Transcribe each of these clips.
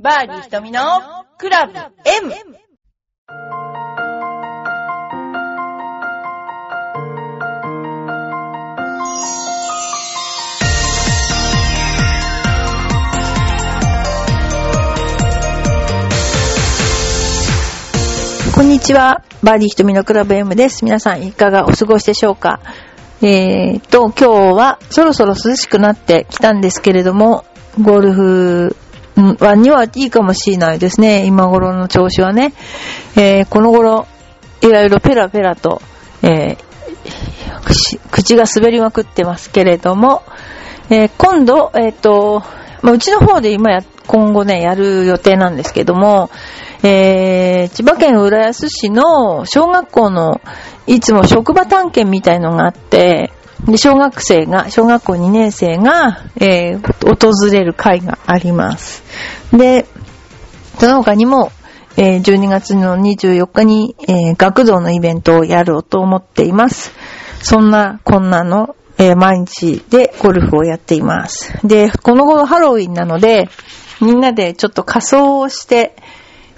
バーディー瞳のクラブ M! こんにちは。バーディー瞳のクラブ M です。皆さんいかがお過ごしでしょうか？えーと、今日はそろそろ涼しくなってきたんですけれども、ゴルフはにはいいかもしれないですね。今頃の調子はね。えーこの頃、いろいろペラペラと、えー口が滑りまくってますけれども、えー今度、えっ、と、まあ、うちの方で今や、今後ね、やる予定なんですけども、えー、千葉県浦安市の小学校のいつも職場探検みたいのがあって、で、小学生が、小学校2年生が、えー訪れる会があります。で、その他にも、えー12月の24日に、えー学童のイベントをやろうと思っています。そんな、こんなの、えー毎日でゴルフをやっています。で、この頃ハロウィンなので、みんなでちょっと仮装をして、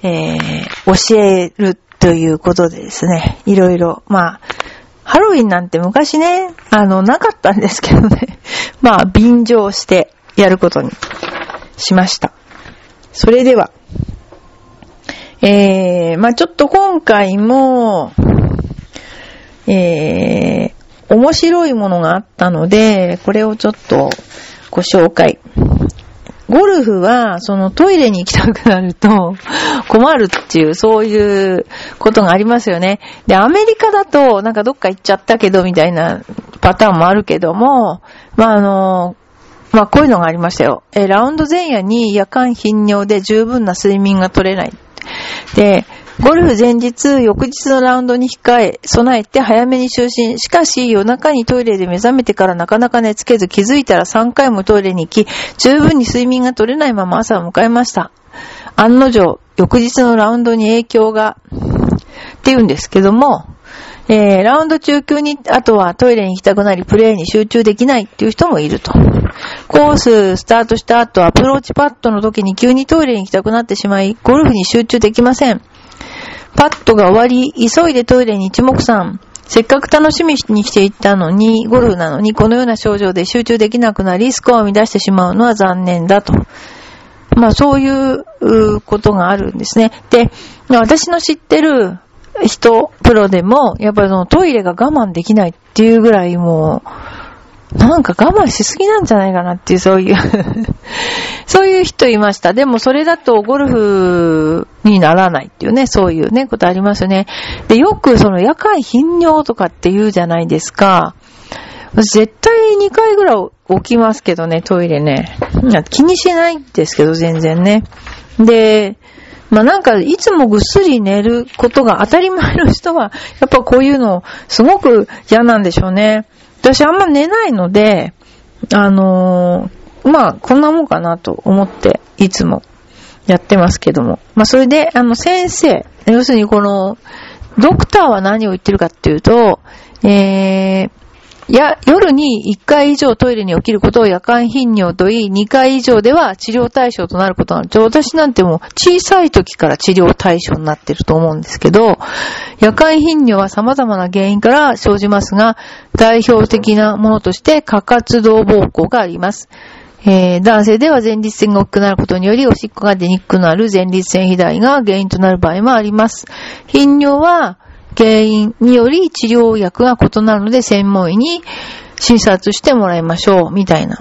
えー教えるということでですね、いろいろ、まあ、ハロウィンなんて昔ね、あの、なかったんですけどね、まあ、便乗してやることにしました。それでは、えー、まあちょっと今回も、えー、面白いものがあったので、これをちょっとご紹介。ゴルフは、そのトイレに行きたくなると 困るっていう、そういうことがありますよね。で、アメリカだと、なんかどっか行っちゃったけど、みたいなパターンもあるけども、まあ、あの、まあ、こういうのがありましたよ。えラウンド前夜に夜間頻尿で十分な睡眠が取れない。で、ゴルフ前日、翌日のラウンドに控え、備えて早めに就寝。しかし、夜中にトイレで目覚めてからなかなか寝つけず、気づいたら3回もトイレに行き、十分に睡眠が取れないまま朝を迎えました。案の定、翌日のラウンドに影響が、って言うんですけども、えー、ラウンド中急に、あとはトイレに行きたくなり、プレーに集中できないっていう人もいると。コーススタートした後、アプローチパットの時に急にトイレに行きたくなってしまい、ゴルフに集中できません。パットが終わり、急いでトイレに一目散。せっかく楽しみにしていたのに、ゴルフなのに、このような症状で集中できなくなり、スコアを乱してしまうのは残念だと。まあ、そういうことがあるんですね。で、私の知ってる人、プロでも、やっぱりそのトイレが我慢できないっていうぐらいもう、なんか我慢しすぎなんじゃないかなっていう、そういう そういう人いました。でもそれだとゴルフにならないっていうね、そういうね、ことありますよね。で、よくその夜間頻尿とかって言うじゃないですか。絶対2回ぐらい起きますけどね、トイレね。気にしないんですけど、全然ね。で、まあなんか、いつもぐっすり寝ることが当たり前の人は、やっぱこういうの、すごく嫌なんでしょうね。私あんま寝ないので、あのーまあ、こんなもんかなと思って、いつもやってますけども。まあ、それで、あの、先生、要するにこの、ドクターは何を言ってるかっていうと、えー、や、夜に1回以上トイレに起きることを夜間頻尿と言い、2回以上では治療対象となることなんです。私なんてもう小さい時から治療対象になってると思うんですけど、夜間頻尿は様々な原因から生じますが、代表的なものとして過活動膀胱があります。えー男性では前立腺が大きくなることにより、おしっこが出にくくなる前立腺肥大が原因となる場合もあります。頻尿は原因により治療薬が異なるので、専門医に診察してもらいましょう、みたいな。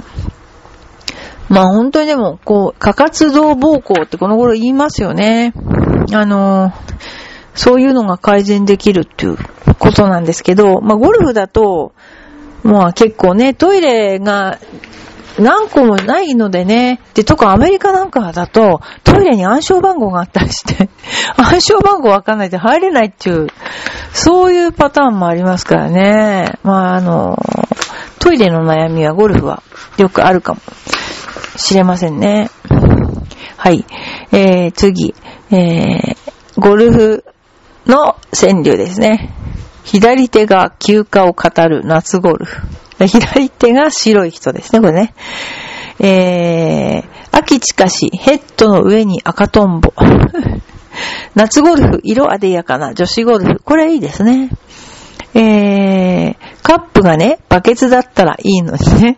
まあ本当にでも、こう、過活動膀胱ってこの頃言いますよね。あのそういうのが改善できるっていうことなんですけど、まあゴルフだと、まあ結構ね、トイレが何個もないのでね。で、とかアメリカなんかだと、トイレに暗証番号があったりして、暗証番号わかんないで入れないっていう、そういうパターンもありますからね。まあ、あの、トイレの悩みはゴルフはよくあるかもしれませんね。はい。えー、次。えー、ゴルフの川柳ですね。左手が休暇を語る夏ゴルフ。左手が白い人ですね、これね。えー、秋近し、ヘッドの上に赤とんぼ。夏ゴルフ、色あでやかな女子ゴルフ。これいいですね。えー、カップがね、バケツだったらいいのにね。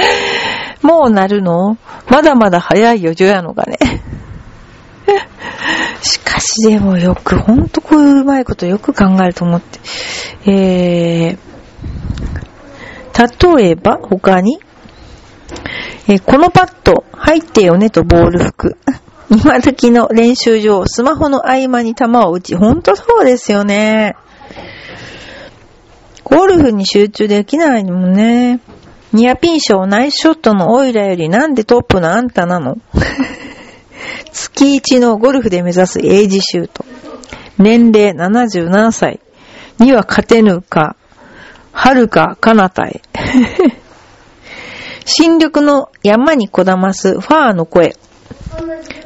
もうなるの？まだまだ早いよ、ジョヤのがね。しかしでもよく、ほんとこういううまいことよく考えると思って。えー、例えば他に、え、このパッド入ってよねとボール服。今時の練習場、スマホの合間に球を打ち、ほんとそうですよね。ゴルフに集中できないもんね。ニアピン賞ナイスショットのオイラよりなんでトップのあんたなの？月一のゴルフで目指すエイジシュート。年齢77歳には勝てぬか、遥か彼方へ。新緑の山にこだますファーの声。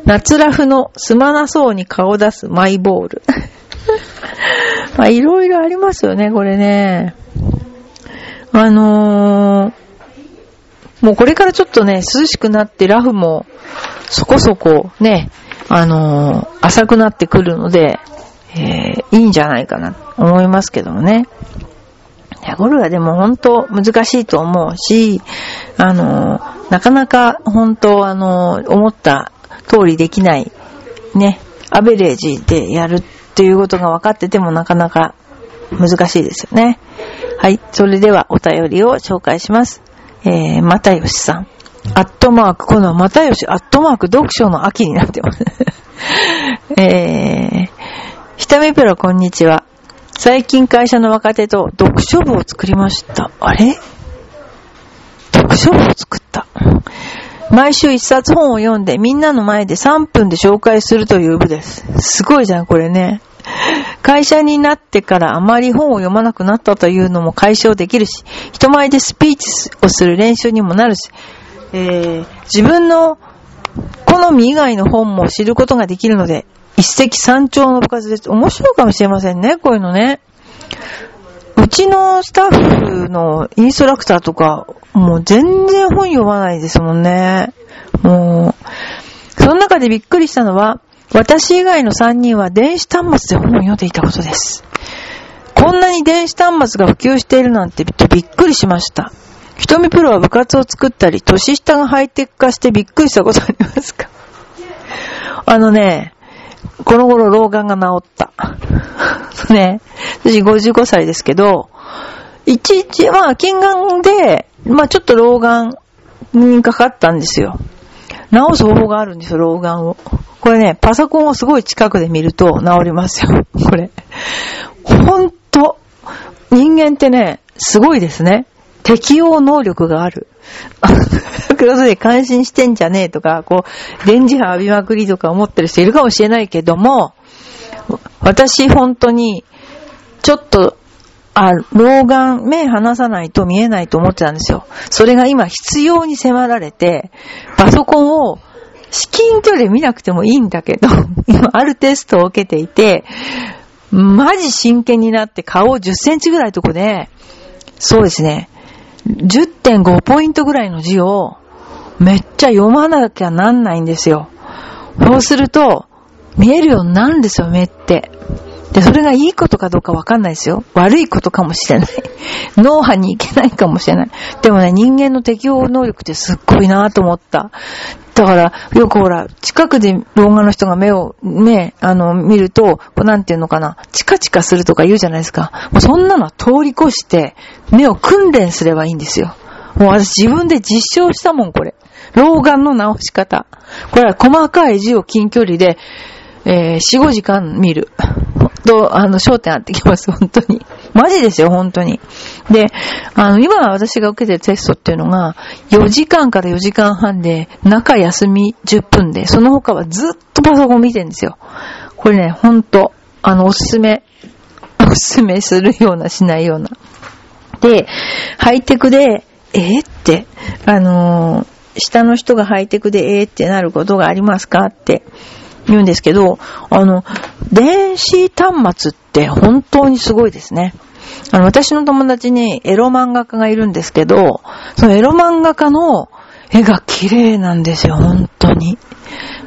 夏ラフのすまなそうに顔出すマイボール。まあ、いろいろありますよね、これね。あのー、もうこれからちょっとね、涼しくなってラフもそこそこね、あのー、浅くなってくるので、えー、いいんじゃないかな、思いますけどもね。ゴルはでも本当難しいと思うし、あの、なかなか本当あの思った通りできない、ね、アベレージでやるっていうことが分かっててもなかなか難しいですよね。はい。それではお便りを紹介します。えー、またよしさん。アットマーク、このまたよし、アットマーク、読書の秋になってます。えー、ひためプロこんにちは。最近会社の若手と読書部を作りました。あれ？読書部を作った。毎週一冊本を読んでみんなの前で3分で紹介するという部です。すごいじゃん、これね。会社になってからあまり本を読まなくなったというのも解消できるし、人前でスピーチをする練習にもなるし、えー、自分の好み以外の本も知ることができるので、一石三鳥の部活です。面白いかもしれませんね、こういうのね。うちのスタッフのインストラクターとか、もう全然本読まないですもんね。もう、その中でびっくりしたのは、私以外の3人は電子端末で本を読んでいたことです。こんなに電子端末が普及しているなんてびっくりしました。瞳プロは部活を作ったり、年下がハイテク化してびっくりしたことありますか？あのね、この頃老眼が治った。ね、私55歳ですけど、一日、まあ、金眼で、まあ、ちょっと老眼にかかったんですよ。治す方法があるんですよ、老眼を。これね、パソコンをすごい近くで見ると治りますよ。これ。ほんと、人間ってね、すごいですね。適応能力がある。クロスで感心してんじゃねえとか、こう、電磁波浴びまくりとか思ってる人いるかもしれないけども、私本当に、ちょっと、あ、老眼、目離さないと見えないと思ってたんですよ。それが今必要に迫られて、パソコンを至近距離で見なくてもいいんだけど、今あるテストを受けていて、マジ真剣になって顔を10センチぐらいとこで、そうですね、10.5ポイントぐらいの字をめっちゃ読まなきゃなんないんですよ。そうすると、見えるようになるんですよ、目って。で、それがいいことかどうかわかんないですよ。悪いことかもしれない。脳波にいけないかもしれない。でもね、人間の適応能力ってすっごいなと思った。だから、よくほら、近くで老眼の人が目をね、あの、見ると、こうなんていうのかな、チカチカするとか言うじゃないですか。もうそんなのは通り越して、目を訓練すればいいんですよ。もう私自分で実証したもん、これ。老眼の直し方。これは細かい字を近距離で、えー、4、5時間見る。と、あの、焦点あってきます、本当に。マジですよ、本当に。で、あの、今私が受けてるテストっていうのが、4時間から4時間半で、中休み10分で、その他はずっとパソコン見てるんですよ。これね、ほんと、あの、おすすめ、おすすめするような、しないような。で、ハイテクで、えー、って、あのー、下の人がハイテクでえーってなることがありますかって言うんですけど、あの、電子端末って本当にすごいですね。あの、私の友達にエロ漫画家がいるんですけど、そのエロ漫画家の絵が綺麗なんですよ、本当に。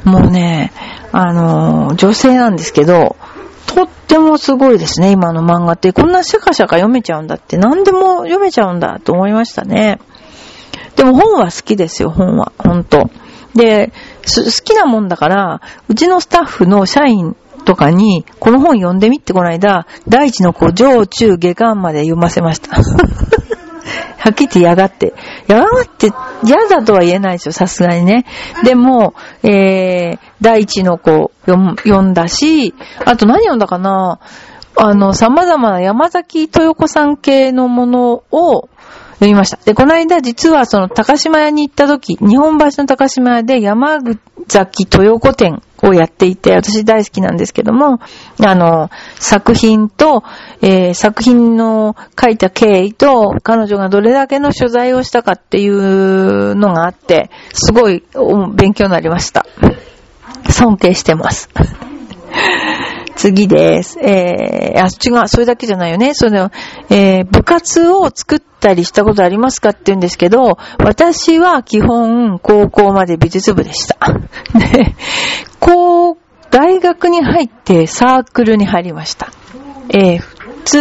もうね、あの、女性なんですけど、とってもすごいですね、今の漫画って。こんなシャカシャカ読めちゃうんだって、何でも読めちゃうんだと思いましたね。でも本は好きですよ、本は。本当で、好きなもんだから、うちのスタッフの社員とかに、この本読んでみってこの間、第一の子、上中下巻まで読ませました。はっきり言って嫌がって。嫌がって嫌だとは言えないですよ、さすがにね。でも、えー、第一の子読んだし、あと何読んだかなあの、様々な山崎豊子さん系のものを読みました。で、この間実はその高島屋に行った時、日本橋の高島屋で山崎豊子店をやっていて、私大好きなんですけども、あの、作品と、えー、作品の書いた経緯と、彼女がどれだけの取材をしたかっていうのがあって、すごい勉強になりました。尊敬してます。次です。えー、あ、違う、それだけじゃないよね。その、えー、部活を作ったりしたことありますかって言うんですけど、私は基本、高校まで美術部でした。で、高、大学に入ってサークルに入りました。えー、普通、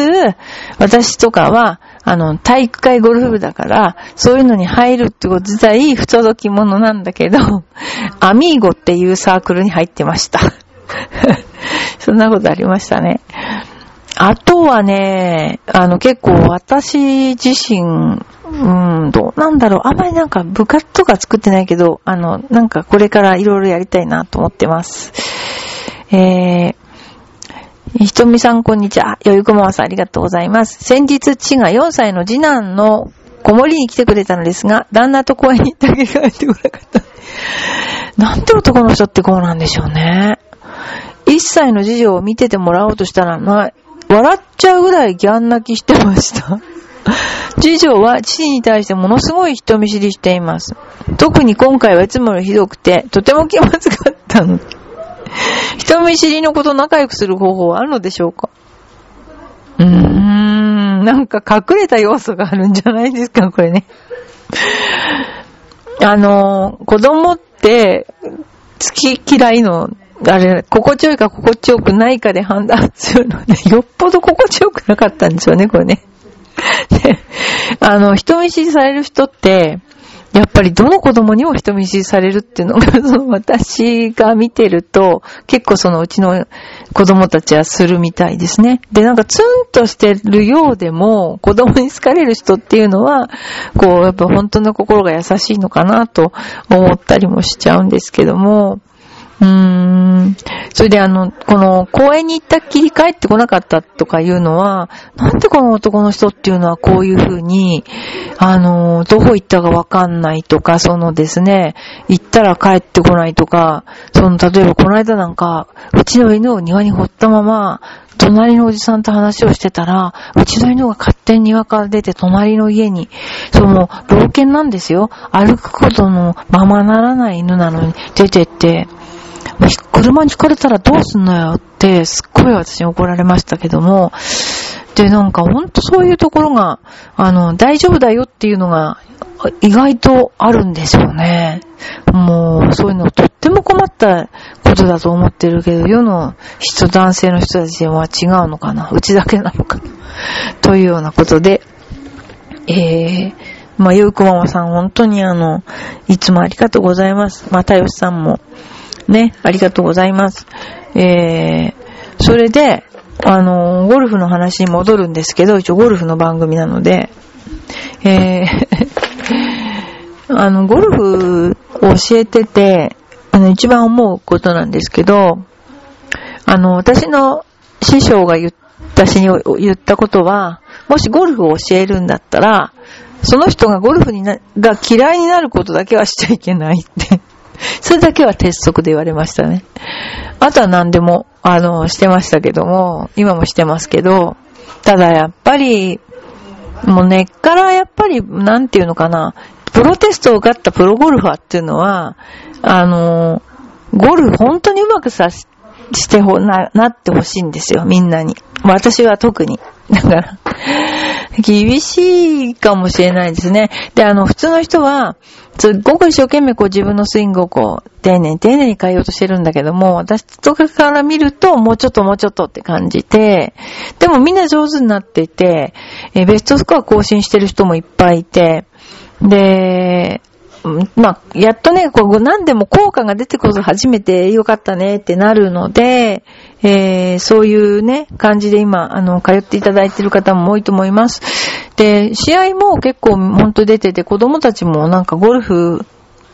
私とかは、あの、体育会ゴルフ部だから、そういうのに入るってこと自体不届き者なんだけど、アミーゴっていうサークルに入ってました。そんなことありましたね。あとはね、あの結構私自身、うん、どうなんだろう。あんまりなんか部活とか作ってないけど、あの、なんかこれからいろいろやりたいなと思ってます。えー、ひとみさんこんにちは。よいこままさんありがとうございます。先日、父が4歳の次男の子守に来てくれたのですが、旦那と公園に行ってあげ帰ってこなかった。なんて男の人ってこうなんでしょうね。1歳の次女を見ててもらおうとしたら、まあ、笑っちゃうぐらいギャン泣きしてました。次女は父に対してものすごい人見知りしています。特に今回はいつもよりひどくて、とても気まずかったの。人見知りのこと仲良くする方法はあるのでしょうか？うーん、なんか隠れた要素があるんじゃないですか、これね。あの、子供って、好き嫌いのあれ、心地よいか心地よくないかで判断するので、よっぽど心地よくなかったんですよね、これね。で、あの、人見知りされる人って、やっぱりどの子供にも人見知りされるっていうのが、その私が見てると、結構そのうちの子供たちはするみたいですね。で、なんかツンとしてるようでも、子供に好かれる人っていうのは、こう、やっぱ本当の心が優しいのかなと思ったりもしちゃうんですけども、うーん。それであの、この公園に行ったっきり帰ってこなかったとかいうのは、なんでこの男の人っていうのはこういうふうに、あの、どこ行ったかわかんないとか、そのですね、行ったら帰ってこないとか、その、例えばこの間なんか、うちの犬を庭に掘ったまま、隣のおじさんと話をしてたら、うちの犬が勝手に庭から出て隣の家に、その、老犬なんですよ。歩くことのままならない犬なのに出てって、車にひかれたらどうすんのよって、すっごい私に怒られましたけども、で、なんかほんとそういうところが、あの、大丈夫だよっていうのが、意外とあるんですよね。もう、そういうのとっても困ったことだと思ってるけど、世の人、男性の人たちは違うのかな。うちだけなのかな。というようなことで、えー、まあ、ゆうくママさん、本当にあの、いつもありがとうございます。またよしさんも、ね、ありがとうございます。えー、それで、あの、ゴルフの話に戻るんですけど、一応ゴルフの番組なので、えー、あの、ゴルフを教えてて、あの、一番思うことなんですけど、あの、私の師匠が言った私に言ったことは、もしゴルフを教えるんだったら、その人がゴルフにな、が嫌いになることだけはしちゃいけないって それだけは鉄則で言われましたね。あとは何でも、あの、してましたけども、今もしてますけど、ただやっぱり、もう根っからやっぱり、なんていうのかな、プロテストを受かったプロゴルファーっていうのは、あの、ゴルフ本当にうまくさしてほ、な、なってほしいんですよ、みんなに。私は特に。だから、厳しいかもしれないですね。で、あの、普通の人は、すっごく一生懸命こう自分のスイングをこう、丁寧に丁寧に変えようとしてるんだけども、私とかから見ると、もうちょっともうちょっとって感じて、でもみんな上手になっていて、えベストスコア更新してる人もいっぱいいて、で、まあ、やっとね、こう、何でも効果が出てこそ初めてよかったねってなるので、えー、そういうね、感じで今、あの、通っていただいている方も多いと思います。で、試合も結構ほんと出てて、子供たちもなんかゴルフ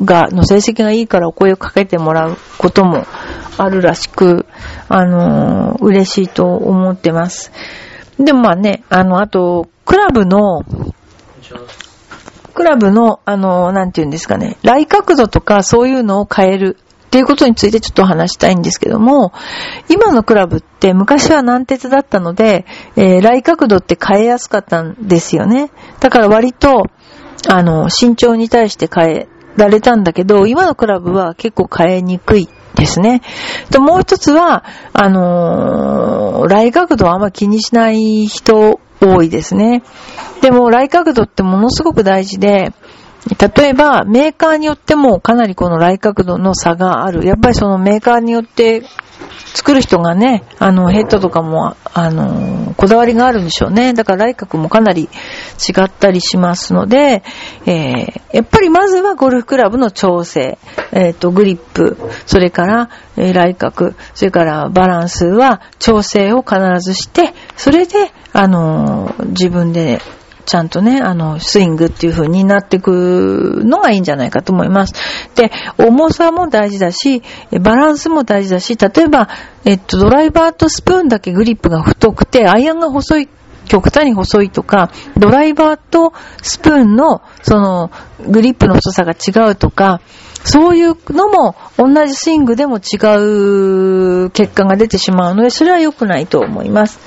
が、の成績がいいからお声をかけてもらうこともあるらしく、あのー、嬉しいと思ってます。でもまあね、あの、あと、クラブの、クラブの、あの、なんて言うんですかね、来角度とかそういうのを変えるっていうことについてちょっと話したいんですけども、今のクラブって昔は軟鉄だったので、えー、来角度って変えやすかったんですよね。だから割と、あの、身長に対して変えられたんだけど、今のクラブは結構変えにくいですね。で、もう一つは、あのー、来角度はあんま気にしない人多いですね。でも、来角度ってものすごく大事で、例えば、メーカーによってもかなりこの来角度の差がある。やっぱりそのメーカーによって作る人がね、あの、ヘッドとかも、あの、こだわりがあるんでしょうね。だから来角もかなり違ったりしますので、えー、やっぱりまずはゴルフクラブの調整、えっ、ー、と、グリップ、それから、えー、来角、それからバランスは調整を必ずして、それで、あの、自分でちゃんとね、あの、スイングっていう風になってくのがいいんじゃないかと思います。で、重さも大事だし、バランスも大事だし、例えば、えっと、ドライバーとスプーンだけグリップが太くて、アイアンが細い極端に細いとか、ドライバーとスプーンの、その、グリップの太さが違うとか、そういうのも同じスイングでも違う結果が出てしまうので、それは良くないと思います。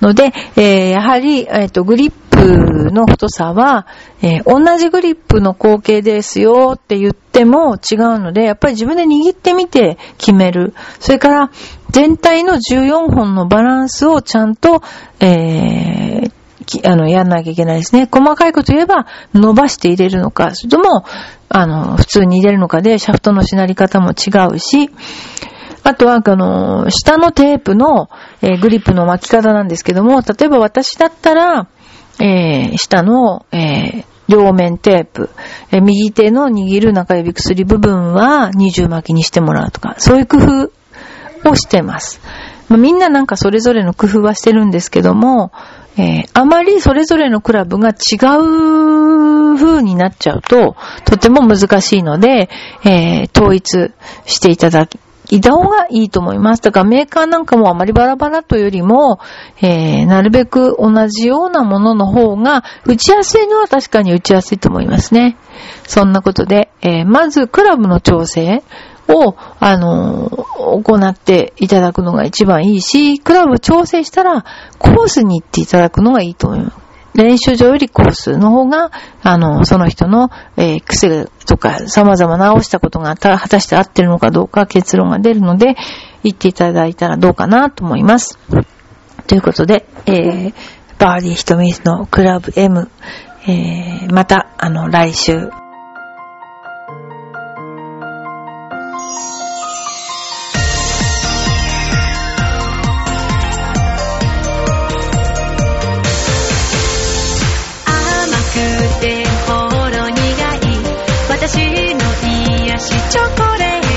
ので、えー、やはり、えっ、ー、と、グリップの太さは、えー、同じグリップの口径ですよって言っても違うので、やっぱり自分で握ってみて決める。それから、全体の14本のバランスをちゃんと、えー、あの、やんなきゃいけないですね。細かいこと言えば、伸ばして入れるのか、それとも、あの、普通に入れるのかで、シャフトのしなり方も違うし、あとは、あの、下のテープの、えー、グリップの巻き方なんですけども、例えば私だったら、えー、下の、えー、両面テープ、え、右手の握る中指薬部分は二重巻きにしてもらうとか、そういう工夫をしてます。まあ、みんななんかそれぞれの工夫はしてるんですけども、えー、あまりそれぞれのクラブが違う風になっちゃうと、とても難しいので、えー、統一していただき、いた方がいいと思います。だからメーカーなんかもあまりバラバラというよりも、えー、なるべく同じようなものの方が、打ちやすいのは確かに打ちやすいと思いますね。そんなことで、えー、まずクラブの調整を、あの、行っていただくのが一番いいし、クラブ調整したらコースに行っていただくのがいいと思います。練習場よりコースの方が、あの、その人の、えー、癖とか様々直したことが果たして合ってるのかどうか結論が出るので、言っていただいたらどうかなと思います。ということで、えー、バーディーひとみのクラブ M、えー、また、あの、来週、チョコレート